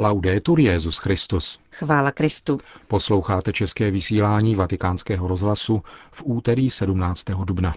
Laudetur Jezus Christus. Chvála Kristu. Posloucháte české vysílání Vatikánského rozhlasu v úterý 17. dubna.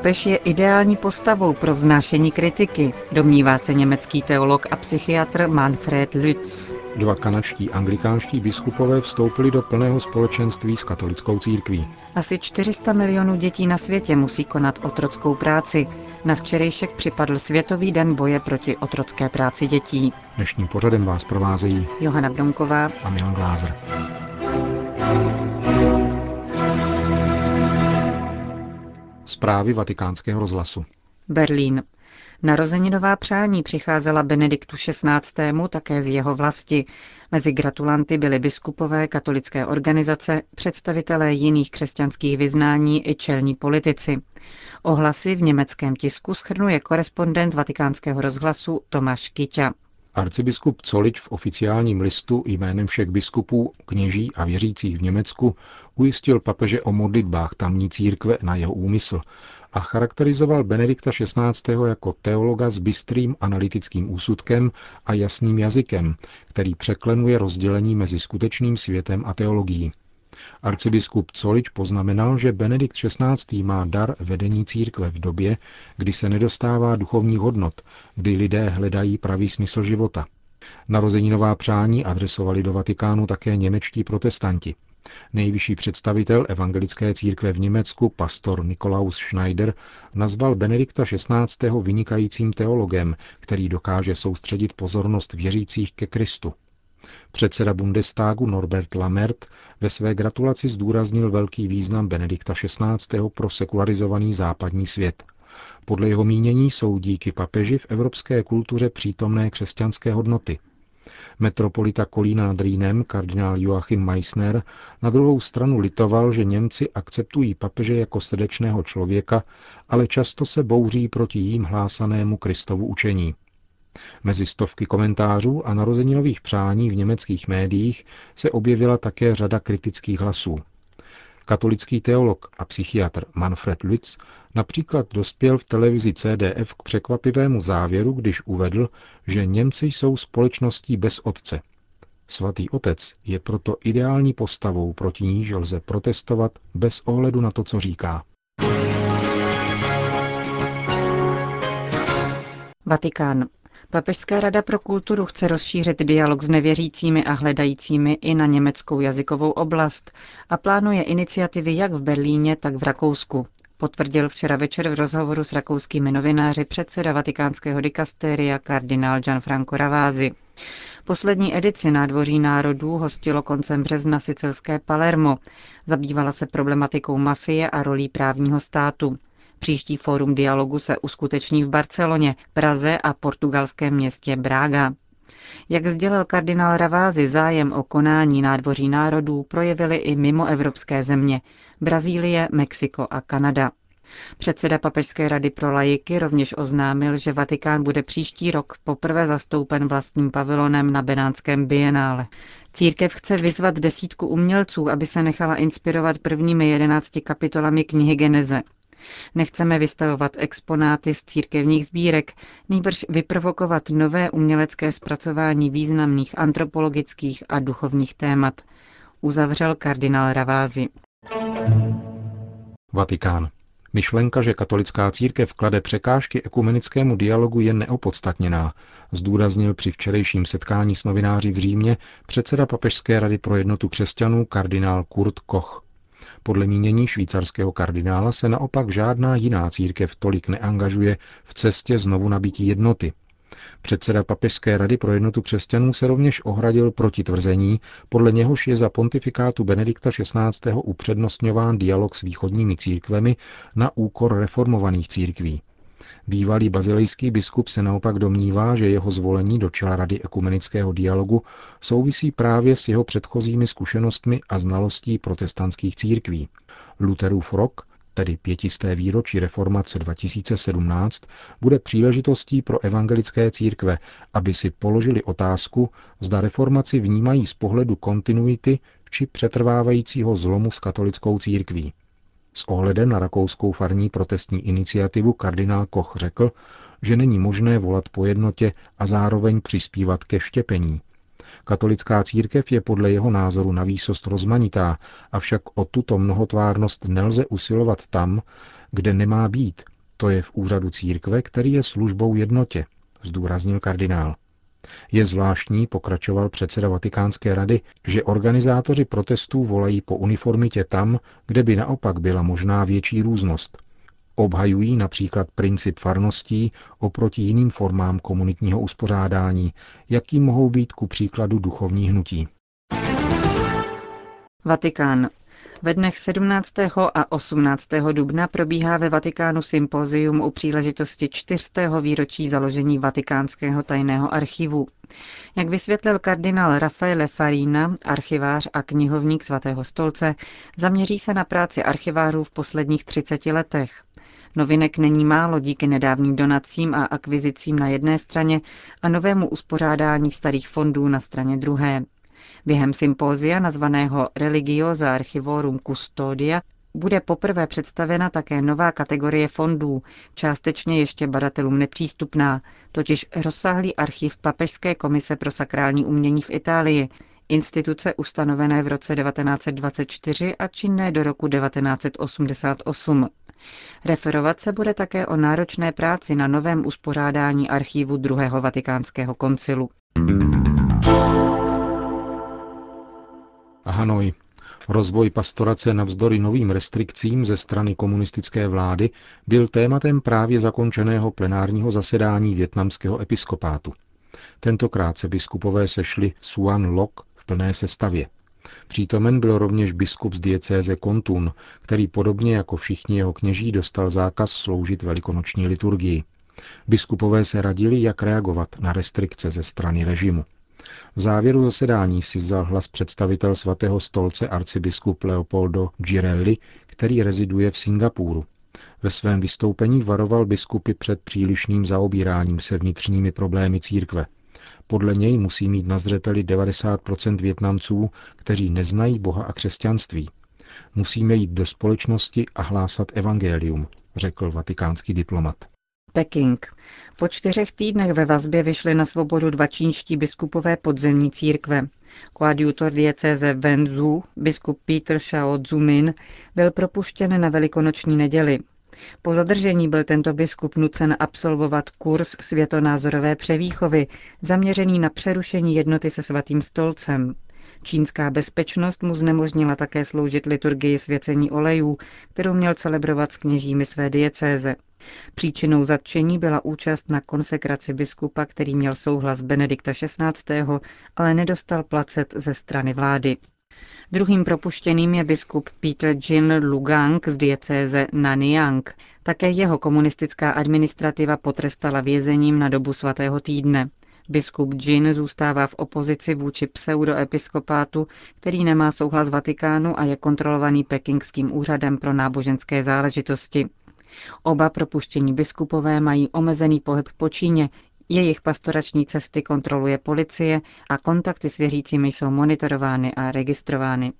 Papež je ideální postavou pro vznášení kritiky, domnívá se německý teolog a psychiatr Manfred Lütz. Dva kanačtí anglikánští biskupové vstoupili do plného společenství s katolickou církví. Asi 400 milionů dětí na světě musí konat otrockou práci. Na včerejšek připadl Světový den boje proti otrocké práci dětí. Dnešním pořadem vás provázejí Johana Bronková a Milan Glázer. Zprávy vatikánského rozhlasu. Berlín. Narozeninová přání přicházela Benediktu XVI. také z jeho vlasti. Mezi gratulanty byly biskupové, katolické organizace, představitelé jiných křesťanských vyznání i čelní politici. Ohlasy v německém tisku schrnuje korespondent vatikánského rozhlasu Tomáš Kyťa. Arcibiskup Colič v oficiálním listu jménem všech biskupů, kněží a věřících v Německu ujistil papeže o modlitbách tamní církve na jeho úmysl a charakterizoval Benedikta XVI. jako teologa s bystrým analytickým úsudkem a jasným jazykem, který překlenuje rozdělení mezi skutečným světem a teologií. Arcibiskup Colič poznamenal, že Benedikt XVI. má dar vedení církve v době, kdy se nedostává duchovních hodnot, kdy lidé hledají pravý smysl života. Narozeninová přání adresovali do Vatikánu také němečtí protestanti. Nejvyšší představitel evangelické církve v Německu, pastor Nikolaus Schneider, nazval Benedikta XVI. vynikajícím teologem, který dokáže soustředit pozornost věřících ke Kristu. Předseda Bundestagu Norbert Lammert ve své gratulaci zdůraznil velký význam Benedikta XVI. pro sekularizovaný západní svět. Podle jeho mínění jsou díky papeži v evropské kultuře přítomné křesťanské hodnoty. Metropolita Kolína nad Rýnem, kardinál Joachim Meissner, na druhou stranu litoval, že Němci akceptují papeže jako srdečného člověka, ale často se bouří proti jím hlásanému Kristovu učení. Mezi stovky komentářů a narozeninových přání v německých médiích se objevila také řada kritických hlasů. Katolický teolog a psychiatr Manfred Lütz například dospěl v televizi CDF k překvapivému závěru, když uvedl, že Němci jsou společností bez otce. Svatý otec je proto ideální postavou, proti níž lze protestovat bez ohledu na to, co říká. Vatikán. Papežská rada pro kulturu chce rozšířit dialog s nevěřícími a hledajícími i na německou jazykovou oblast a plánuje iniciativy jak v Berlíně, tak v Rakousku. Potvrdil včera večer v rozhovoru s rakouskými novináři předseda vatikánského dikastéria kardinál Gianfranco Ravázi. Poslední edici Nádvoří národů hostilo koncem března sicilské Palermo. Zabývala se problematikou mafie a rolí právního státu. Příští fórum dialogu se uskuteční v Barceloně, Praze a portugalském městě Braga. Jak sdělil kardinál Ravázy, zájem o konání nádvoří národů projevily i mimo evropské země Brazílie, Mexiko a Kanada. Předseda Papežské rady pro lajiky rovněž oznámil, že Vatikán bude příští rok poprvé zastoupen vlastním pavilonem na Benánském bienále. Církev chce vyzvat desítku umělců, aby se nechala inspirovat prvními jedenácti kapitolami knihy Geneze. Nechceme vystavovat exponáty z církevních sbírek, nýbrž vyprovokovat nové umělecké zpracování významných antropologických a duchovních témat, uzavřel kardinál Ravázy. Vatikán. Myšlenka, že katolická církev klade překážky ekumenickému dialogu, je neopodstatněná, zdůraznil při včerejším setkání s novináři v Římě předseda Papežské rady pro jednotu křesťanů kardinál Kurt Koch. Podle mínění švýcarského kardinála se naopak žádná jiná církev tolik neangažuje v cestě znovu nabití jednoty. Předseda Papežské rady pro jednotu křesťanů se rovněž ohradil proti tvrzení, podle něhož je za pontifikátu Benedikta XVI. upřednostňován dialog s východními církvemi na úkor reformovaných církví. Bývalý bazilejský biskup se naopak domnívá, že jeho zvolení do čela Rady ekumenického dialogu souvisí právě s jeho předchozími zkušenostmi a znalostí protestantských církví. Lutherův rok, tedy pětisté výročí reformace 2017, bude příležitostí pro evangelické církve, aby si položili otázku, zda reformaci vnímají z pohledu kontinuity či přetrvávajícího zlomu s katolickou církví. S ohledem na rakouskou farní protestní iniciativu kardinál Koch řekl, že není možné volat po jednotě a zároveň přispívat ke štěpení. Katolická církev je podle jeho názoru na výsost rozmanitá, avšak o tuto mnohotvárnost nelze usilovat tam, kde nemá být, to je v úřadu církve, který je službou jednotě, zdůraznil kardinál. Je zvláštní, pokračoval předseda Vatikánské rady, že organizátoři protestů volají po uniformitě tam, kde by naopak byla možná větší různost. Obhajují například princip farností oproti jiným formám komunitního uspořádání, jaký mohou být ku příkladu duchovní hnutí. Vatikán. Ve dnech 17. a 18. dubna probíhá ve Vatikánu sympozium u příležitosti čtyřstého výročí založení Vatikánského tajného archivu. Jak vysvětlil kardinál Rafaele Farina, archivář a knihovník svatého stolce, zaměří se na práci archivářů v posledních 30 letech. Novinek není málo díky nedávným donacím a akvizicím na jedné straně a novému uspořádání starých fondů na straně druhé. Během sympózia nazvaného Religiosa Archivorum Custodia bude poprvé představena také nová kategorie fondů, částečně ještě badatelům nepřístupná, totiž rozsáhlý archiv Papežské komise pro sakrální umění v Itálii, instituce ustanovené v roce 1924 a činné do roku 1988. Referovat se bude také o náročné práci na novém uspořádání archívu druhého vatikánského koncilu. Hanoj. Rozvoj pastorace navzdory novým restrikcím ze strany komunistické vlády byl tématem právě zakončeného plenárního zasedání větnamského episkopátu. Tentokrát se biskupové sešli Suan Lok v plné sestavě. Přítomen byl rovněž biskup z diecéze Kontun, který podobně jako všichni jeho kněží dostal zákaz sloužit velikonoční liturgii. Biskupové se radili, jak reagovat na restrikce ze strany režimu. V závěru zasedání si vzal hlas představitel svatého stolce arcibiskup Leopoldo Girelli, který reziduje v Singapuru. Ve svém vystoupení varoval biskupy před přílišným zaobíráním se vnitřními problémy církve. Podle něj musí mít na zřeteli 90% Větnamců, kteří neznají Boha a křesťanství. Musíme jít do společnosti a hlásat evangelium, řekl vatikánský diplomat. Peking. Po čtyřech týdnech ve vazbě vyšly na svobodu dva čínští biskupové podzemní církve. Koadjutor diecéze Wenzhou, biskup Peter Shao Zumin, byl propuštěn na velikonoční neděli. Po zadržení byl tento biskup nucen absolvovat kurz světonázorové převýchovy, zaměřený na přerušení jednoty se svatým stolcem. Čínská bezpečnost mu znemožnila také sloužit liturgii svěcení olejů, kterou měl celebrovat s kněžími své diecéze. Příčinou zatčení byla účast na konsekraci biskupa, který měl souhlas Benedikta XVI., ale nedostal placet ze strany vlády. Druhým propuštěným je biskup Peter Jin Lugang z diecéze Nanyang. Také jeho komunistická administrativa potrestala vězením na dobu svatého týdne. Biskup Jin zůstává v opozici vůči pseudoepiskopátu, který nemá souhlas Vatikánu a je kontrolovaný Pekingským úřadem pro náboženské záležitosti. Oba propuštění biskupové mají omezený pohyb po Číně, jejich pastorační cesty kontroluje policie a kontakty s věřícími jsou monitorovány a registrovány.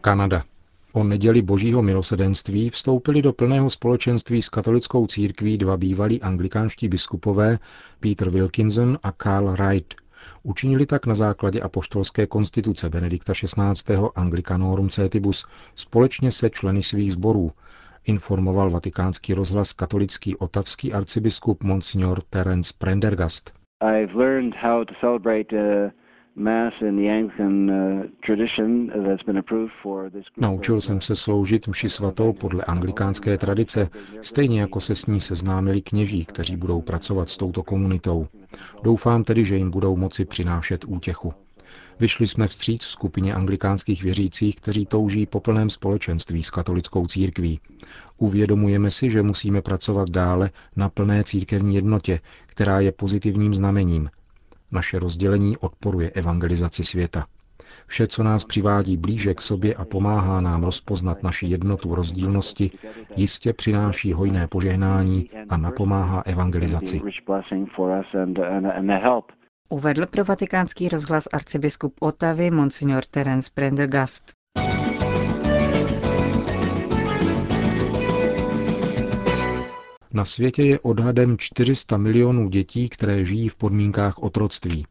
Kanada. O neděli božího milosedenství vstoupili do plného společenství s katolickou církví dva bývalí anglikánští biskupové Peter Wilkinson a Karl Wright. Učinili tak na základě apoštolské konstituce Benedikta XVI. Anglicanorum Cetibus společně se členy svých sborů, informoval vatikánský rozhlas katolický otavský arcibiskup Monsignor Terence Prendergast. I've learned how to celebrate uh... Naučil jsem se sloužit mši svatou podle anglikánské tradice, stejně jako se s ní seznámili kněží, kteří budou pracovat s touto komunitou. Doufám tedy, že jim budou moci přinášet útěchu. Vyšli jsme vstříc skupině anglikánských věřících, kteří touží po plném společenství s katolickou církví. Uvědomujeme si, že musíme pracovat dále na plné církevní jednotě, která je pozitivním znamením, naše rozdělení odporuje evangelizaci světa. Vše, co nás přivádí blíže k sobě a pomáhá nám rozpoznat naši jednotu v rozdílnosti, jistě přináší hojné požehnání a napomáhá evangelizaci. Uvedl pro vatikánský rozhlas arcibiskup Otavy Monsignor Terence Prendergast. Na světě je odhadem 400 milionů dětí, které žijí v podmínkách otroctví.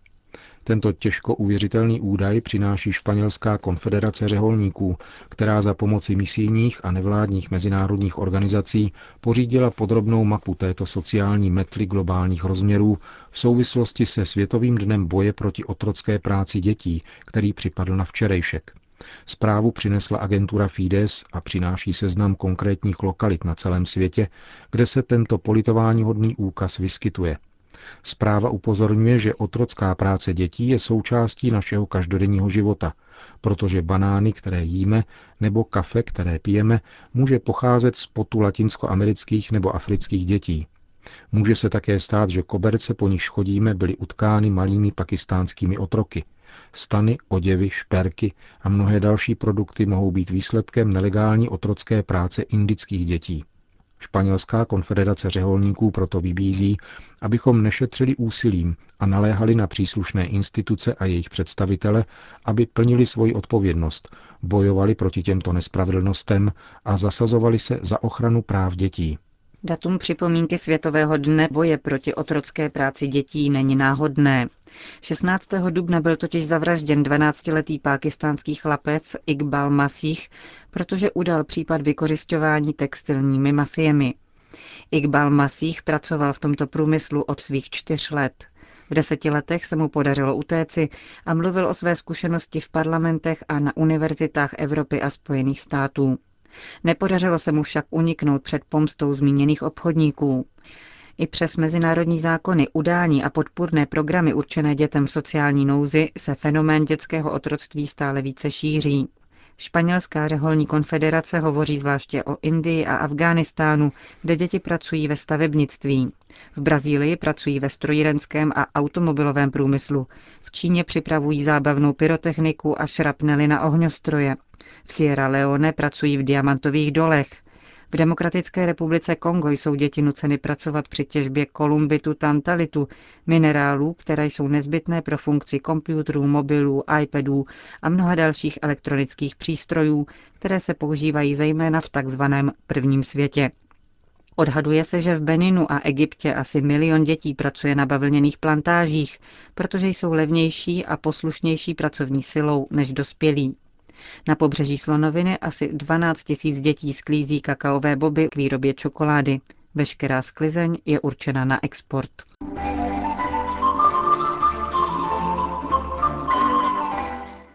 Tento těžko uvěřitelný údaj přináší Španělská konfederace řeholníků, která za pomoci misijních a nevládních mezinárodních organizací pořídila podrobnou mapu této sociální metly globálních rozměrů v souvislosti se Světovým dnem boje proti otrocké práci dětí, který připadl na včerejšek. Zprávu přinesla agentura Fides a přináší seznam konkrétních lokalit na celém světě, kde se tento politováníhodný úkaz vyskytuje – Zpráva upozorňuje, že otrocká práce dětí je součástí našeho každodenního života, protože banány, které jíme, nebo kafe, které pijeme, může pocházet z potu latinskoamerických nebo afrických dětí. Může se také stát, že koberce, po nichž chodíme, byly utkány malými pakistánskými otroky. Stany, oděvy, šperky a mnohé další produkty mohou být výsledkem nelegální otrocké práce indických dětí. Španělská konfederace řeholníků proto vybízí, abychom nešetřili úsilím a naléhali na příslušné instituce a jejich představitele, aby plnili svoji odpovědnost, bojovali proti těmto nespravedlnostem a zasazovali se za ochranu práv dětí. Datum připomínky Světového dne boje proti otrocké práci dětí není náhodné. 16. dubna byl totiž zavražděn 12-letý pákistánský chlapec Iqbal Masih, protože udal případ vykořišťování textilními mafiemi. Iqbal Masih pracoval v tomto průmyslu od svých čtyř let. V deseti letech se mu podařilo utéci a mluvil o své zkušenosti v parlamentech a na univerzitách Evropy a Spojených států. Nepodařilo se mu však uniknout před pomstou zmíněných obchodníků. I přes mezinárodní zákony, udání a podpůrné programy určené dětem v sociální nouzi se fenomén dětského otroctví stále více šíří. Španělská řeholní konfederace hovoří zvláště o Indii a Afghánistánu, kde děti pracují ve stavebnictví. V Brazílii pracují ve strojírenském a automobilovém průmyslu. V Číně připravují zábavnou pyrotechniku a šrapnely na ohňostroje. V Sierra Leone pracují v diamantových dolech. V Demokratické republice Kongo jsou děti nuceny pracovat při těžbě kolumbitu tantalitu, minerálů, které jsou nezbytné pro funkci počítačů, mobilů, iPadů a mnoha dalších elektronických přístrojů, které se používají zejména v takzvaném prvním světě. Odhaduje se, že v Beninu a Egyptě asi milion dětí pracuje na bavlněných plantážích, protože jsou levnější a poslušnější pracovní silou než dospělí. Na pobřeží Slonoviny asi 12 tisíc dětí sklízí kakaové boby k výrobě čokolády. Veškerá sklizeň je určena na export.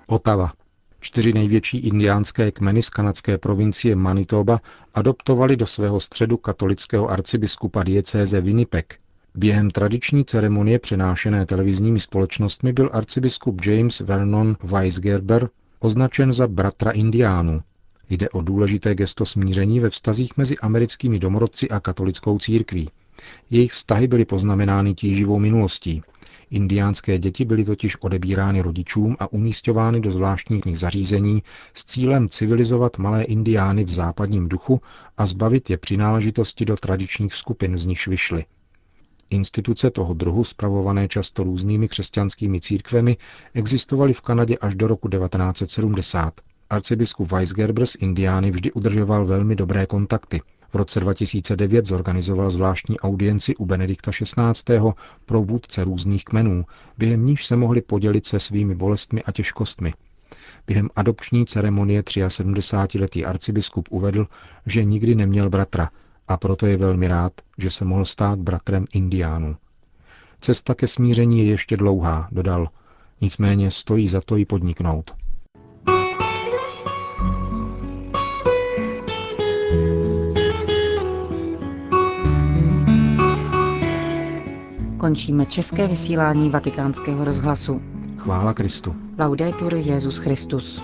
Otava. Čtyři největší indiánské kmeny z kanadské provincie Manitoba adoptovali do svého středu katolického arcibiskupa diecéze Winnipeg. Během tradiční ceremonie přenášené televizními společnostmi byl arcibiskup James Vernon Weisgerber označen za bratra indiánů. Jde o důležité gesto smíření ve vztazích mezi americkými domorodci a katolickou církví. Jejich vztahy byly poznamenány tíživou minulostí. Indiánské děti byly totiž odebírány rodičům a umístěvány do zvláštních zařízení s cílem civilizovat malé indiány v západním duchu a zbavit je přináležitosti do tradičních skupin, z nichž vyšly. Instituce toho druhu, spravované často různými křesťanskými církvemi, existovaly v Kanadě až do roku 1970. Arcibiskup Weisgerber z Indiány vždy udržoval velmi dobré kontakty. V roce 2009 zorganizoval zvláštní audienci u Benedikta XVI. pro vůdce různých kmenů, během níž se mohli podělit se svými bolestmi a těžkostmi. Během adopční ceremonie 73-letý arcibiskup uvedl, že nikdy neměl bratra a proto je velmi rád, že se mohl stát bratrem Indiánů. Cesta ke smíření je ještě dlouhá, dodal, nicméně stojí za to ji podniknout. Končíme české vysílání vatikánského rozhlasu. Chvála Kristu. Laudetur Jezus Christus.